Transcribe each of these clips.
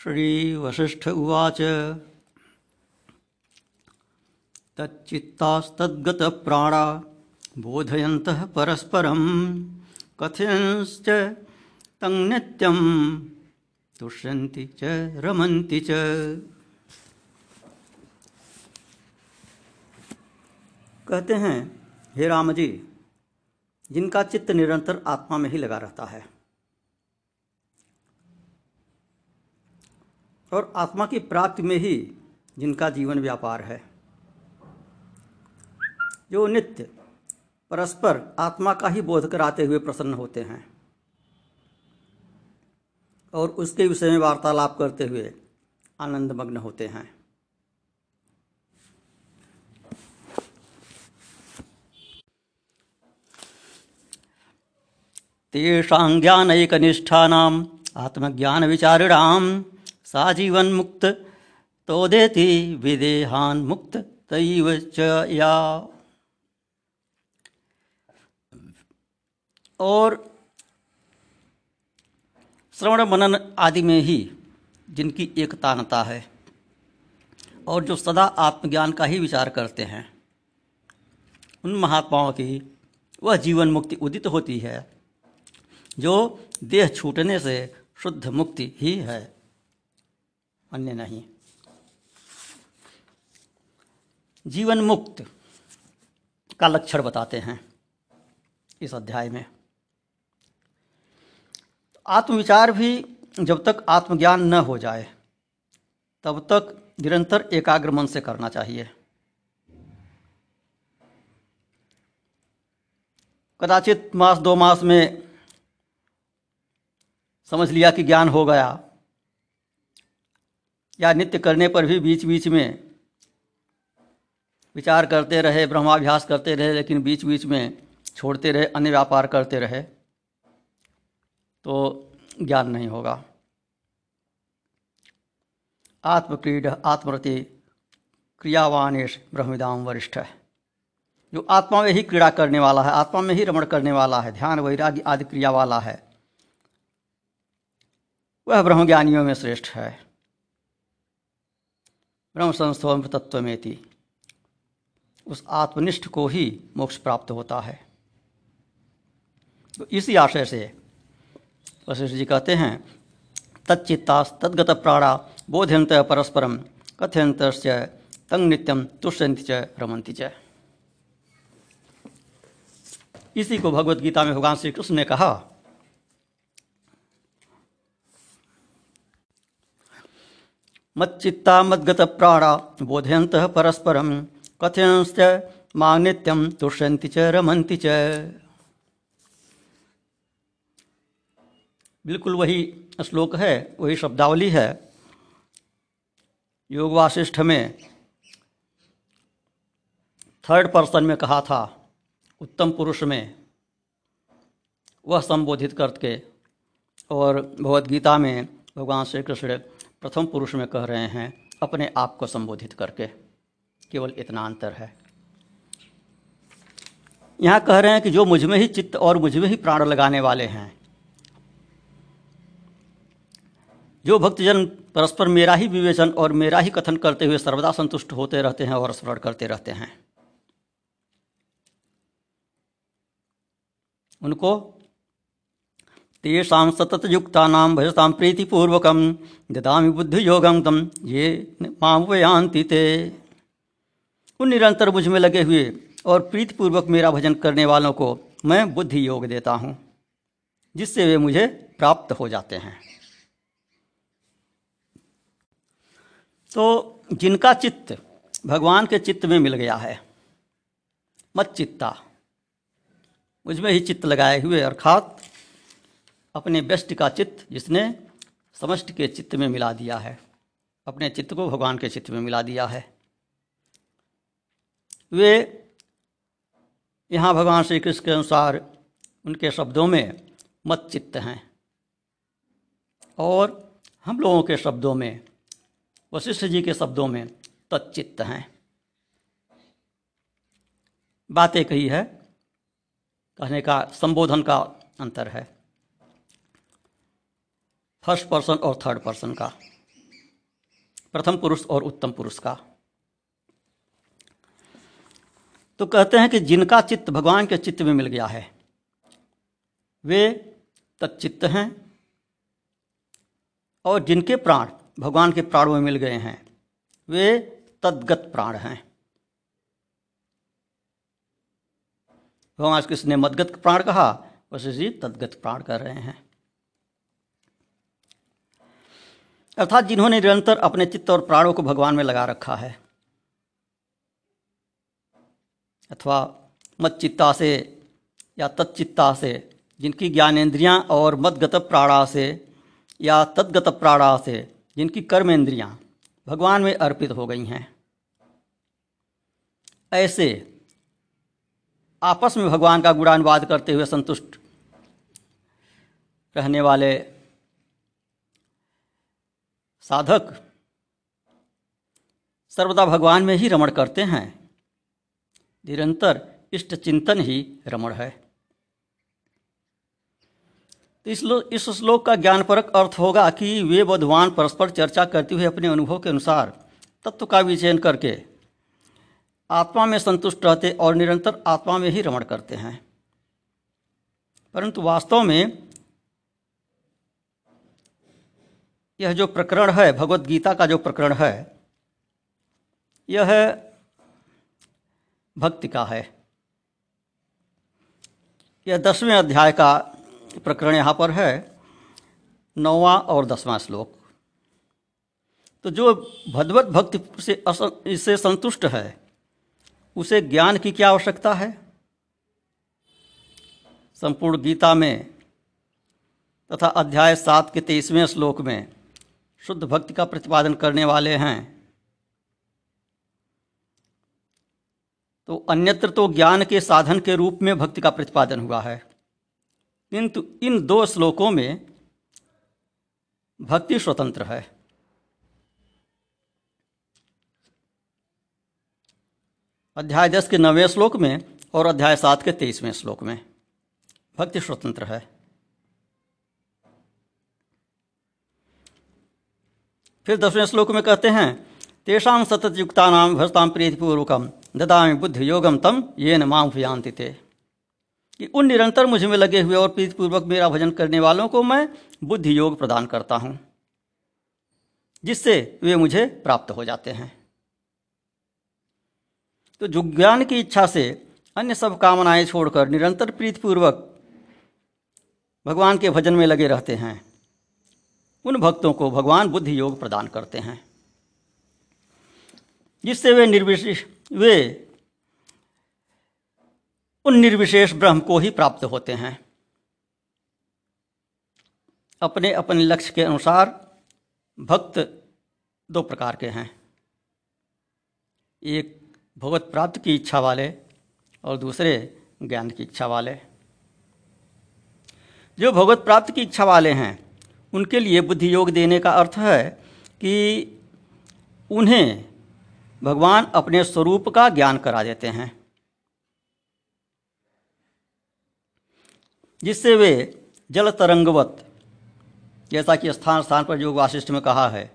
श्रीवसिष्ठ उवाच। तच्चित्तास्तद्गतप्राणा बोधयन्तः परस्परं कथयंश्च तं नित्यं तुष्यन्ति च, रमन्ति च। कहते हैं, हे राम जी, जिनका चित्त निरंतर आत्मा में ही लगा रहता है और आत्मा की प्राप्ति में ही जिनका जीवन व्यापार है। जो नित्य, परस्पर आत्मा का ही बोध कराते हुए प्रसन्न होते हैं और उसके विषय में वार्तालाप करते हुए आनंदमग्न होते हैं। तेषां ज्ञानैकनिष्ठानाम् आत्मज्ञानविचारिणां सा जीवन्मुक्त तोदेति विदेहान मुक्त तैव च या। और श्रवण मनन आदि में ही जिनकी एकतानता है और जो सदा आत्मज्ञान का ही विचार करते हैं, उन महात्माओं की वह जीवन मुक्ति उदित होती है, जो देह छूटने से शुद्ध मुक्ति ही है। अन्य नहीं। जीवन मुक्त का लक्षण बताते हैं इस अध्याय में। आत्मविचार भी जब तक आत्मज्ञान न हो जाए, तब तक निरंतर एकाग्र मन से करना चाहिए। कदाचित मास दो मास में समझ लिया कि ज्ञान हो गया या नित्य करने पर भी बीच बीच में विचार करते रहे, ब्रह्माभ्यास करते रहे, लेकिन बीच बीच में छोड़ते रहे, अन्य व्यापार करते रहे तो ज्ञान नहीं होगा। आत्मक्रीड, आत्मरति, क्रियावानेश, ब्रह्मविदाम वरिष्ठ है। जो आत्मा में ही क्रीड़ा करने वाला है, आत्मा में ही रमण करने वाला है, ध्यान, वैराग्य आदि क्रिया वाला है, वह ब्रह्मज्ञानियों में श्रेष्ठ है। ब्रह्म संस्थव तत्व में उस आत्मनिष्ठ को ही मोक्ष प्राप्त होता है। तो इसी आशय से वशिष्ठ जी कहते हैं, तच्चित्तास तद्गत प्राणा बोध्यंत परस्परम कथयंत तंग नित्यम तुष्यंति च रमंति च। इसी को भगवत गीता में भगवान श्री कृष्ण ने कहा मच्चित्ता मद्गत प्राणा बोधयंत परस्परम कथयंश्च माँ नित्यम तुष्यंति च रमंति च। बिल्कुल वही श्लोक है, वही शब्दावली है। योग वासिष्ठ में थर्ड पर्सन में कहा था, उत्तम पुरुष में। वह संबोधित करके और भगवद गीता में भगवान श्री कृष्ण प्रथम पुरुष में कह रहे हैं, अपने आप को संबोधित करके। केवल इतना अंतर है। यहाँ कह रहे हैं कि जो मुझमें ही चित्त और मुझमें ही प्राण लगाने वाले हैं, जो भक्तजन परस्पर मेरा ही विवेचन और मेरा ही कथन करते हुए सर्वदा संतुष्ट होते रहते हैं और स्मरण करते रहते हैं, उनको तेषां सततयुक्तानां भजतां प्रीतिपूर्वकं ददामि बुद्धियोगं तम ये माम वयांति ते। उन निरंतर मुझमें लगे हुए और प्रीतिपूर्वक मेरा भजन करने वालों को मैं बुद्धि योग देता हूँ, जिससे वे मुझे प्राप्त हो जाते हैं। तो जिनका चित्त भगवान के चित्त में मिल गया है, मत चित्ता। मुझमें ही चित्त लगाए हुए, अर्थात अपने व्यष्टि का चित्त जिसने समष्ट के चित्त में मिला दिया है। अपने चित्त को भगवान के चित्त में मिला दिया है। वे यहाँ भगवान श्री कृष्ण के अनुसार उनके शब्दों में मत चित्त हैं और हम लोगों के शब्दों में, वशिष्ठ जी के शब्दों में तच्चित्त हैं। बातें कही है, कहने का संबोधन का अंतर है। फ़र्स्ट पर्सन और थर्ड पर्सन का, प्रथम पुरुष और उत्तम पुरुष का। तो कहते हैं कि जिनका चित्त भगवान के चित्त में मिल गया है, वे तत्चित्त हैं और जिनके प्राण भगवान के प्राणों में मिल गए हैं, वे तद्गत प्राण हैं। भगवान कृष्ण ने मदगत प्राण कहा? वैसे जी तद्गत प्राण कर रहे हैं। अर्थात जिन्होंने निरंतर अपने चित्त और प्राणों को भगवान में लगा रखा है। अथवा मच्चित्ता से या तत्चित्ता से, जिनकी ज्ञानेन्द्रियाँ और मदगत प्राणा से या तद्गत प्राणा से, जिनकी कर्मेंद्रियाँ भगवान में अर्पित हो गई हैं। ऐसे आपस में भगवान का गुणानुवाद करते हुए संतुष्ट रहने वाले साधक। सर्वदा भगवान में ही रमण करते हैं। निरंतर इष्ट चिंतन ही रमण है। तो इस इस श्लोक का ज्ञानपरक अर्थ होगा कि वे बधवान परस्पर चर्चा करते हुए अपने अनुभव के अनुसार तत्व का विचयन करके आत्मा में संतुष्ट रहते और निरंतर आत्मा में ही रमण करते हैं। परंतु वास्तव में यह जो प्रकरण है, भगवत गीता का जो प्रकरण है, यह भक्ति का है। यह दसवें अध्याय का प्रकरण यहाँ पर है, नौवा और दसवां श्लोक। तो जो भगवत भक्ति से इससे संतुष्ट है, उसे ज्ञान की क्या आवश्यकता है? संपूर्ण गीता में तथा अध्याय सात के तेईसवें श्लोक में शुद्ध भक्ति का प्रतिपादन करने वाले हैं। तो अन्यत्र तो ज्ञान के साधन के रूप में भक्ति का प्रतिपादन हुआ है। किंतु इन दो श्लोकों में भक्ति स्वतंत्र है। अध्याय दस के नवे श्लोक में और अध्याय सात के तेईसवें श्लोक में भक्ति स्वतंत्र है। फिर दसवें श्लोक में कहते हैं तेषाम सतत युक्ता नाम भजताम प्रीतिपूर्वकम ददामी बुद्धि योगम तम ये न माम थे कि उन निरंतर मुझमें लगे हुए और प्रीतिपूर्वक मेरा भजन करने वालों को मैं बुद्धि योग प्रदान करता हूँ, जिससे वे मुझे प्राप्त हो जाते हैं। तो जो ज्ञान की इच्छा से अन्य सब कामनाएँ छोड़कर निरंतर प्रीतिपूर्वक भगवान के भजन में लगे रहते हैं। उन भक्तों को भगवान बुद्धि योग प्रदान करते हैं, जिससे वे निर्विशेष, वे उन निर्विशेष ब्रह्म को ही प्राप्त होते हैं। अपने अपने लक्ष्य के अनुसार भक्त दो प्रकार के हैं। एक भगवत प्राप्त की इच्छा वाले और दूसरे ज्ञान की इच्छा वाले। जो भगवत प्राप्त की इच्छा वाले हैं उनके लिए बुद्धि योग देने का अर्थ है कि उन्हें भगवान अपने स्वरूप का ज्ञान करा देते हैं। जिससे वे जल तरंगवत, जैसा कि स्थान स्थान पर योग वाशिष्ठ में कहा है,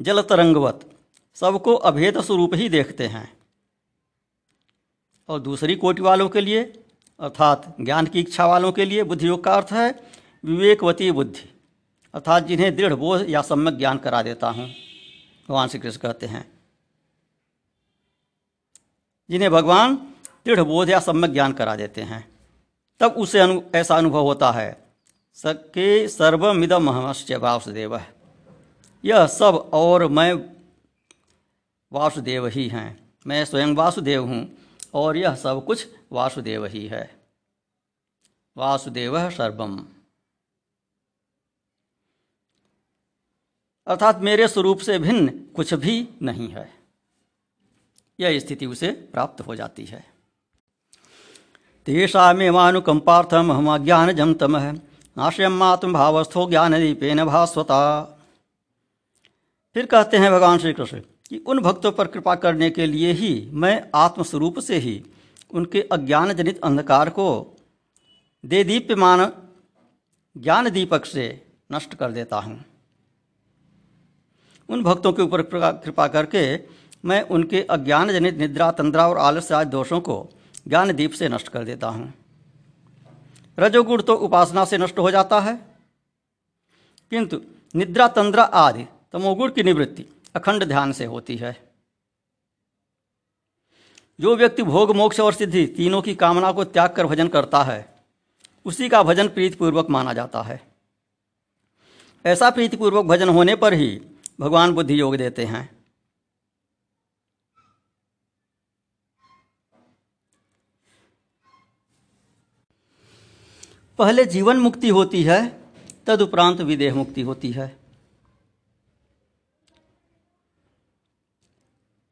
जल तरंगवत सबको अभेद स्वरूप ही देखते हैं। और दूसरी कोटि वालों के लिए, अर्थात ज्ञान की इच्छा वालों के लिए बुद्धि योग का अर्थ है विवेकवती बुद्धि, अर्थात जिन्हें दृढ़ बोध या सम्यक ज्ञान करा देता हूँ, भगवान श्री कृष्ण कहते हैं। जिन्हें भगवान दृढ़ बोध या सम्यक ज्ञान करा देते हैं, तब उसे अनु, ऐसा अनुभव होता है, सके सर्वमिदम हमश्च वासुदेव। यह सब और मैं वासुदेव ही हैं, मैं स्वयं वासुदेव हूँ, और यह सब कुछ वासुदेव ही है। वासुदेव सर्वम। अर्थात मेरे स्वरूप से भिन्न कुछ भी नहीं है। यह स्थिति उसे प्राप्त हो जाती है। तेषा में मानुकंपार्थम हम अज्ञान जम तम है नाश्यम आत्म भावस्थो ज्ञान दीपेन भास्वता। फिर कहते हैं भगवान श्री कृष्ण कि उन भक्तों पर कृपा करने के लिए ही मैं आत्मस्वरूप से ही उनके अज्ञान जनित अंधकार को दे दीप्यमान ज्ञान दीपक से नष्ट कर देता हूँ। उन भक्तों के ऊपर कृपा करके मैं उनके अज्ञान जनित निद्रा, तंद्रा और आलस्य आदि दोषों को ज्ञान दीप से नष्ट कर देता हूँ। रजोगुण तो उपासना से नष्ट हो जाता है। किंतु निद्रा, तंद्रा आदि तमोगुण की निवृत्ति अखंड ध्यान से होती है। जो व्यक्ति भोग, मोक्ष और सिद्धि तीनों की कामना को त्याग कर भजन करता है, उसी का भजन प्रीतिपूर्वक माना जाता है। ऐसा प्रीतिपूर्वक भजन होने पर ही भगवान बुद्धि योग देते हैं। पहले जीवन मुक्ति होती है, तदुपरांत विदेह मुक्ति होती है।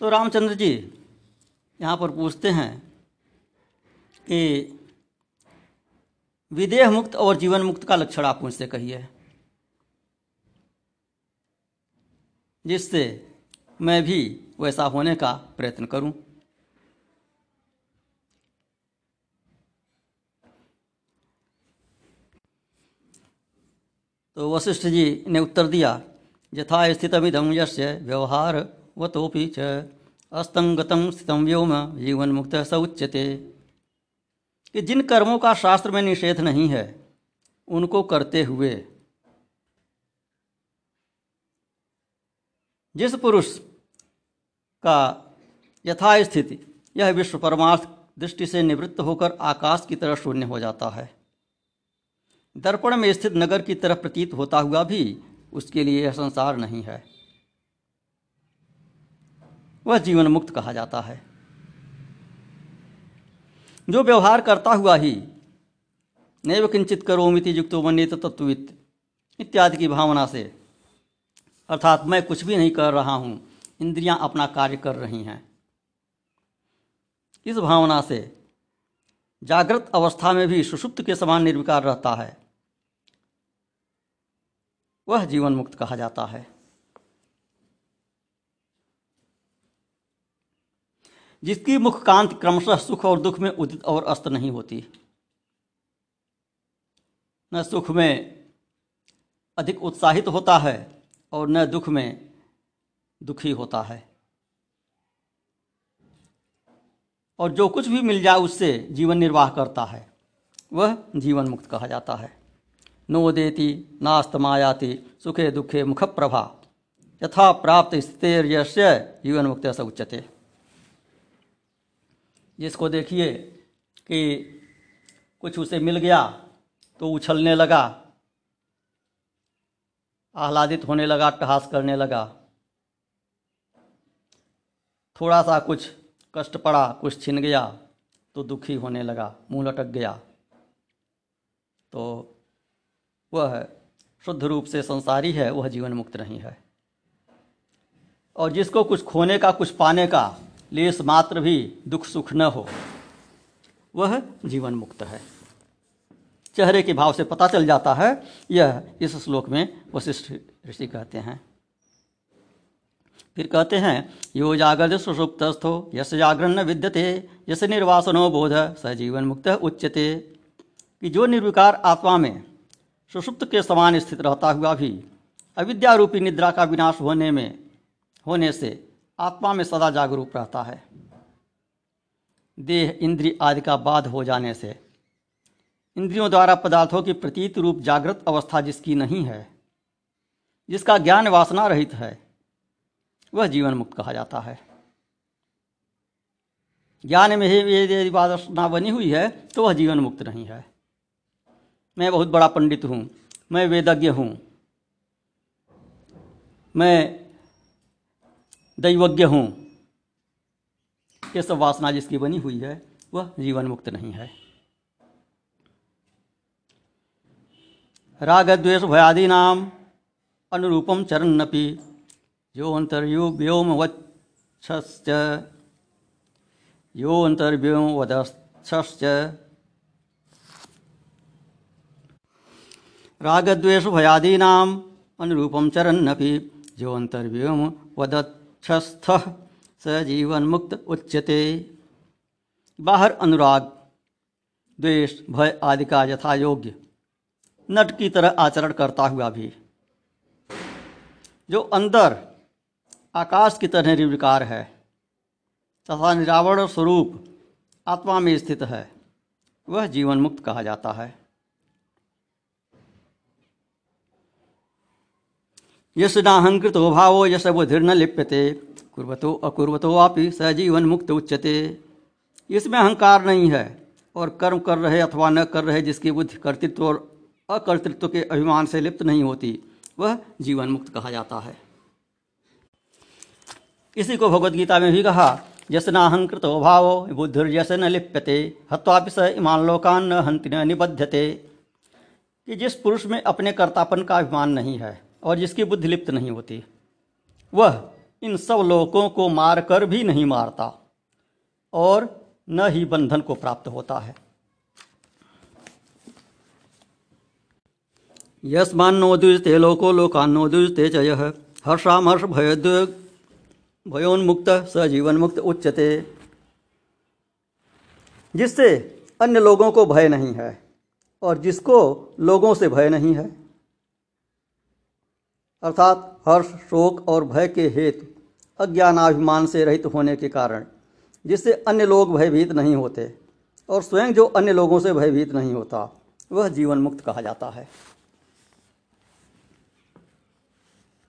तो रामचंद्र जी यहाँ पर पूछते हैं कि विदेह मुक्त और जीवन मुक्त का लक्षण आप मुझसे कहिए। जिससे मैं भी वैसा होने का प्रयत्न करूँ। तो वशिष्ठ जी ने उत्तर दिया यथा स्थितमिदम यश व्यवहार वतोपि च अस्तंगतम स्थितम व्योम जीवन मुक्त स उच्यते। कि जिन कर्मों का शास्त्र में निषेध नहीं है, उनको करते हुए जिस पुरुष का यथास्थिति, यह विश्व परमार्थ दृष्टि से निवृत्त होकर आकाश की तरह शून्य हो जाता है। दर्पण में स्थित नगर की तरफ़ प्रतीत होता हुआ भी उसके लिए यह संसार नहीं है। वह जीवन मुक्त कहा जाता है। जो व्यवहार करता हुआ ही नैव किंचित करोमिति युक्तो मन्यत तत्वित इत्यादि की भावना से अर्थात मैं कुछ भी नहीं कर रहा हूँ, इंद्रियाँ अपना कार्य कर रही हैं। इस भावना से जागृत अवस्था में भी सुषुप्त के समान निर्विकार रहता है। वह जीवन मुक्त कहा जाता है। जिसकी मुख कांत क्रमशः सुख और दुख में उदित और अस्त नहीं होती। न सुख में अधिक उत्साहित होता है और न दुख में दुखी होता है। और जो कुछ भी मिल जाए उससे जीवन निर्वाह करता है, वह जीवन मुक्त कहा जाता है। नो देती नास्तमायाति सुखे दुखे मुख प्रभा। यथा प्राप्त स्थितिर्यस्य जीवन मुक्त ऐसा उच्चते जिसको देखिए कि कुछ उसे मिल गया तो उछलने लगा आह्लादित होने लगा टहास करने लगा। थोड़ा सा कुछ कष्ट पड़ा, कुछ छिन गया तो दुखी होने लगा, मुँह लटक गया। तो वह शुद्ध रूप से संसारी है, वह जीवन मुक्त नहीं है। और जिसको कुछ खोने का, कुछ पाने का, लेस मात्र भी दुख सुख न हो, वह जीवन मुक्त है। चेहरे के भाव से पता चल जाता है। यह इस श्लोक में वशिष्ठ ऋषि कहते हैं। फिर कहते हैं, यो जागृत सुषुप्तस्थो यश जागरण विद्यते यश निर्वासनो बोध, स जीवन मुक्त उच्यते। कि जो निर्विकार आत्मा में सुषुप्त के समान स्थित रहता हुआ भी, अविद्यारूपी निद्रा का विनाश होने में, होने से आत्मा में सदा जागरूक रहता है। देह, इंद्रिय आदि का बाध हो जाने से इंद्रियों द्वारा पदार्थों की प्रतीत रूप जागृत अवस्था जिसकी नहीं है, जिसका ज्ञान वासना रहित है, वह जीवन मुक्त कहा जाता है। ज्ञान में ही यदि वासना बनी हुई है तो वह जीवन मुक्त नहीं है। मैं बहुत बड़ा पंडित हूँ, मैं वेदज्ञ हूँ, मैं दैवज्ञ हूँ, ये सब वासना जिसकी बनी हुई है, वह जीवन मुक्त नहीं है। राग द्वेष भयादि नाम अनुरूपम चरन्नपि यो अंतर्यो व्योम वत्स्य यो अंतर्व्योम वदश्च रागद्वेष भयादीनाम अनुरूपम चरन्नपि जो अंतर्व्योम वदक्षस्थ स जीवन मुक्त उच्यते। बाहर अनुराग, द्वेष, भय आदि का यथा योग्य नट की तरह आचरण करता हुआ भी। जो अंदर आकाश की तरह निर्विकार है, तथा निरावरण स्वरूप आत्मा में स्थित है, वह जीवन मुक्त कहा जाता है। यश नाहंकृतो भावो यश बुधिर्न लिप्यते, कुर्वतो अकुर्वतो आपि स जीवन मुक्त उच्यते। इसमें अहंकार नहीं है, और कर्म कर रहे अथवा न कर रहे जिसकी बुद्धि कर्तृत्व और अकर्तृत्व के अभिमान से लिप्त नहीं होती, वह जीवन मुक्त कहा जाता है। इसी को गीता में भी कहा यशनाहंकृत भाव, बुद्धिर्यस न लिप्यते, हत्वापि स इमान लोकान न हंति न निबद्धते कि जिस पुरुष में अपने कर्तापन का अभिमान नहीं है और जिसकी बुद्धि लिप्त नहीं होती, वह इन सब लोगों को मार कर भी नहीं मारता और न ही बंधन को प्राप्त होता है। यस्मान्नोद्युजते लोको लोकान्नोद्युजते च यः हर्षामर्ष भयोद् भयोन्मुक्त स जीवन मुक्त उच्चते जिससे अन्य लोगों को भय नहीं है, और जिसको लोगों से भय नहीं है। अर्थात हर्ष, शोक और भय के हेतु, अज्ञानाभिमान से रहित होने के कारण, जिससे अन्य लोग भयभीत नहीं होते, और स्वयं जो अन्य लोगों से भयभीत नहीं होता, वह जीवन मुक्त कहा जाता है।